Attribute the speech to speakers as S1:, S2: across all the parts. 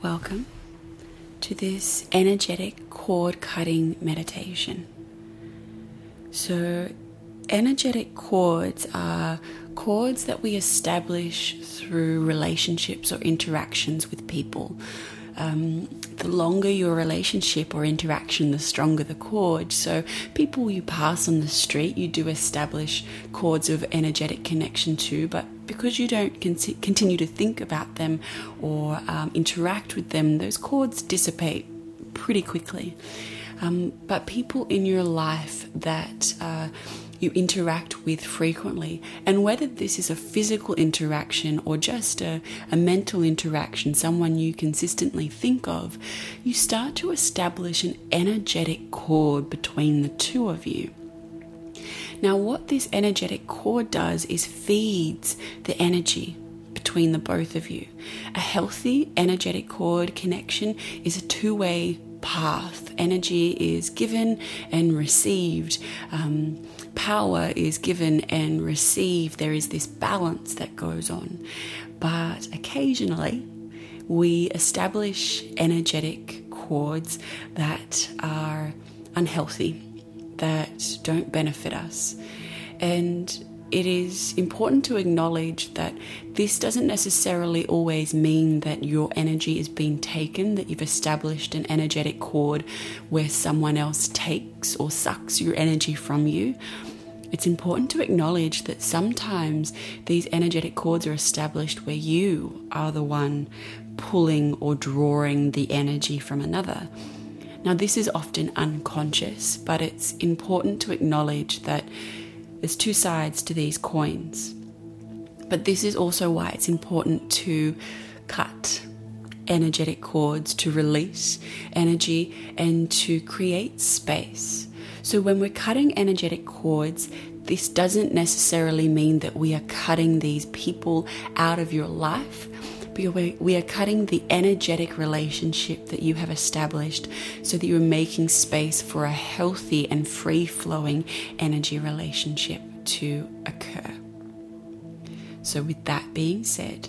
S1: Welcome to this energetic cord cutting meditation. So, energetic cords are cords that we establish through relationships or interactions with people. Um, the longer your relationship or interaction, the stronger the cord. So, people you pass on the street, you do establish cords of energetic connection to, but because you don't con- continue to think about them or um, interact with them, those cords dissipate pretty quickly. Um, but people in your life that uh, you interact with frequently, and whether this is a physical interaction or just a, a mental interaction, someone you consistently think of, you start to establish an energetic cord between the two of you. Now, what this energetic cord does is feeds the energy between the both of you. A healthy energetic cord connection is a two way path. Energy is given and received. Um, power is given and received. There is this balance that goes on. But occasionally, we establish energetic cords that are unhealthy, that don't benefit us. And it is important to acknowledge that this doesn't necessarily always mean that your energy is being taken, that you've established an energetic cord where someone else takes or sucks your energy from you. It's important to acknowledge that sometimes these energetic cords are established where you are the one pulling or drawing the energy from another. Now, this is often unconscious, but it's important to acknowledge that there's two sides to these coins. But this is also why it's important to cut energetic cords to release energy and to create space. So, when we're cutting energetic cords, this doesn't necessarily mean that we are cutting these people out of your life we are cutting the energetic relationship that you have established so that you're making space for a healthy and free flowing energy relationship to occur. So, with that being said,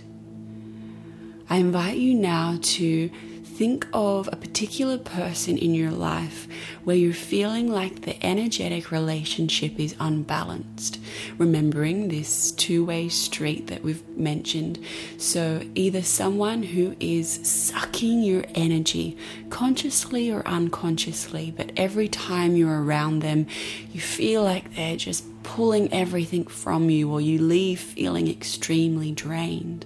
S1: I invite you now to think of a particular person in your life where you're feeling like the energetic relationship is unbalanced, remembering this two way street that we've mentioned. So, either someone who is sucking your energy consciously or unconsciously, but every time you're around them, you feel like they're just pulling everything from you, or you leave feeling extremely drained.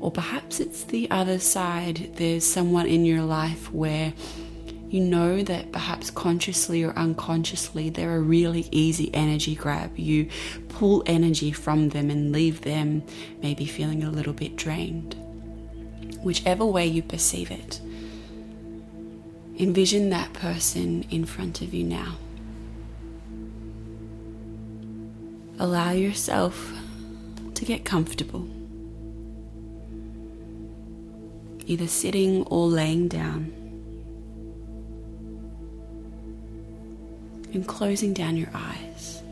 S1: Or perhaps it's the other side. There's someone in your life where you know that perhaps consciously or unconsciously they're a really easy energy grab. You pull energy from them and leave them maybe feeling a little bit drained. Whichever way you perceive it, envision that person in front of you now. Allow yourself to get comfortable. Either sitting or laying down. And closing down your eyes.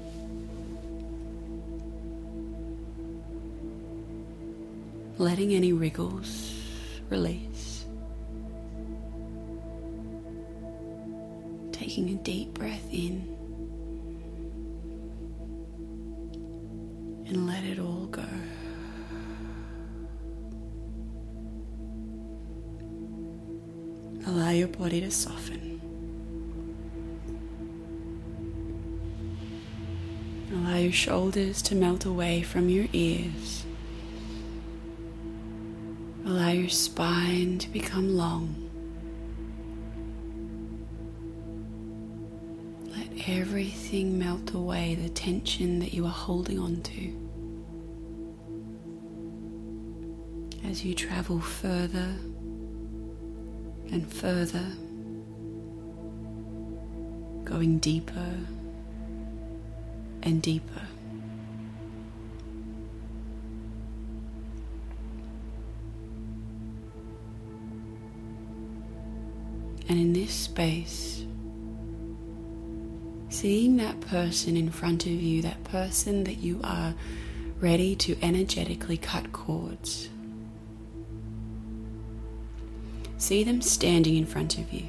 S1: Letting any wriggles release. Taking a deep breath in. And let it all go. Your body to soften. Allow your shoulders to melt away from your ears. Allow your spine to become long. Let everything melt away, the tension that you are holding on to. As you travel further and further, going deeper and deeper. And in this space, seeing that person in front of you, that person that you are ready to energetically cut cords See them standing in front of you.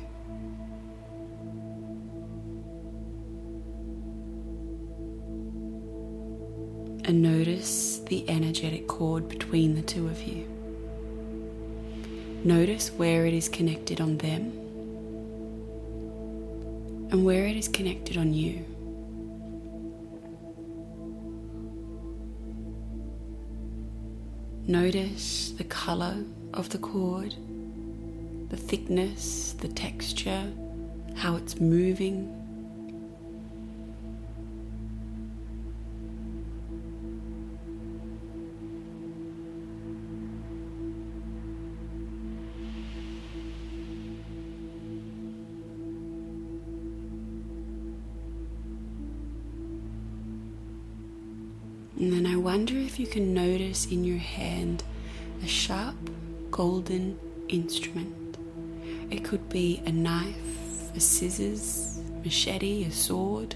S1: And notice the energetic cord between the two of you. Notice where it is connected on them and where it is connected on you. Notice the color of the cord, the thickness, the texture, how it's moving. And then I wonder if you can notice in your hand a sharp golden instrument. It could be a knife, a scissors, machete, a sword.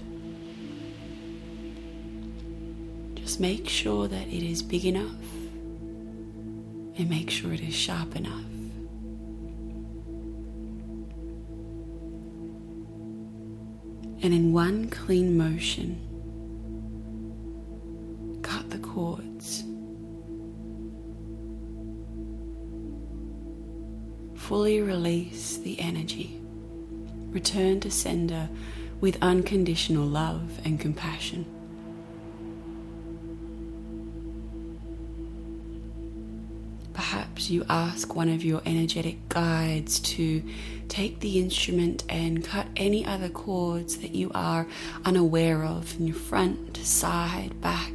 S1: Just make sure that it is big enough and make sure it is sharp enough. And in one clean motion, cut the cords. Fully release energy. Return to sender with unconditional love and compassion. Perhaps you ask one of your energetic guides to take the instrument and cut any other cords that you are unaware of in your front, side, back,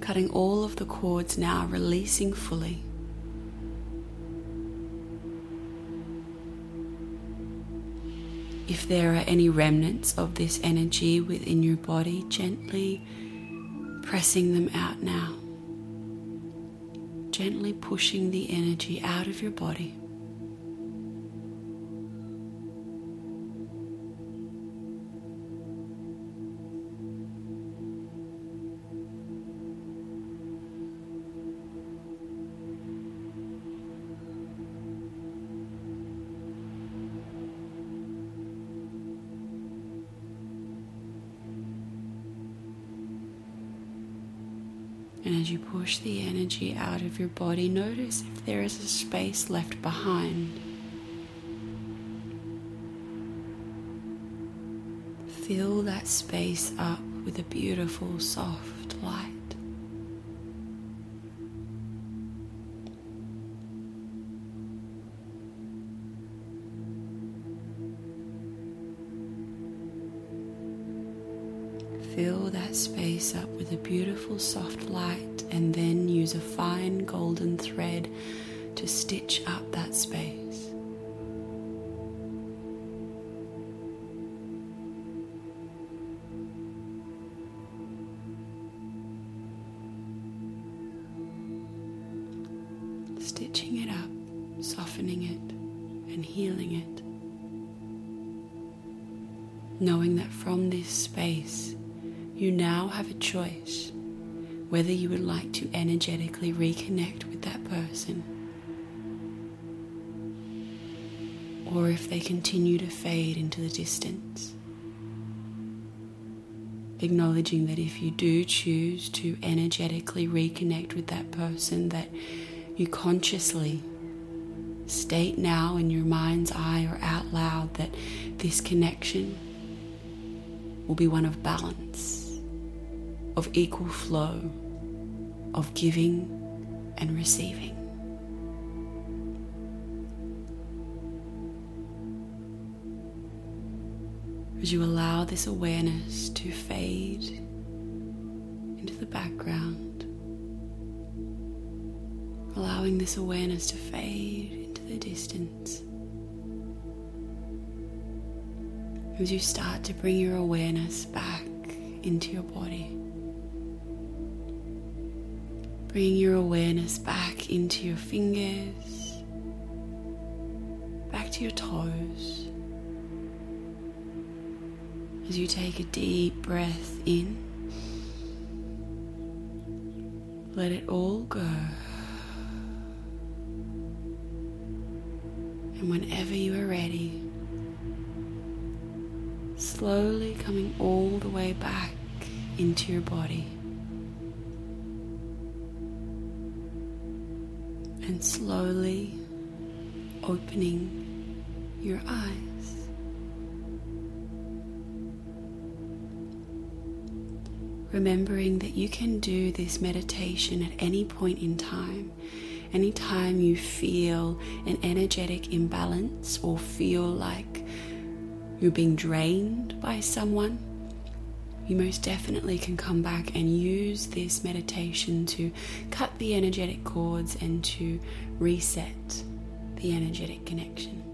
S1: cutting all of the cords now, releasing fully. If there are any remnants of this energy within your body, gently pressing them out now. Gently pushing the energy out of your body. And as you push the energy out of your body, notice if there is a space left behind. Fill that space up with a beautiful, soft Fill that space up with a beautiful soft light and then use a fine golden thread to stitch up that space. Stitching it up, softening it, and healing it. Knowing that from this space, you now have a choice whether you would like to energetically reconnect with that person or if they continue to fade into the distance. Acknowledging that if you do choose to energetically reconnect with that person, that you consciously state now in your mind's eye or out loud that this connection will be one of balance of equal flow of giving and receiving. As you allow this awareness to fade into the background, allowing this awareness to fade into the distance. As you start to bring your awareness back into your body. Bring your awareness back into your fingers, back to your toes. As you take a deep breath in, let it all go. And whenever you are ready, slowly coming all the way back into your body. And slowly opening your eyes. Remembering that you can do this meditation at any point in time. Anytime you feel an energetic imbalance or feel like you're being drained by someone, you most definitely can come back and use this meditation to cut the energetic cords and to reset the energetic connection.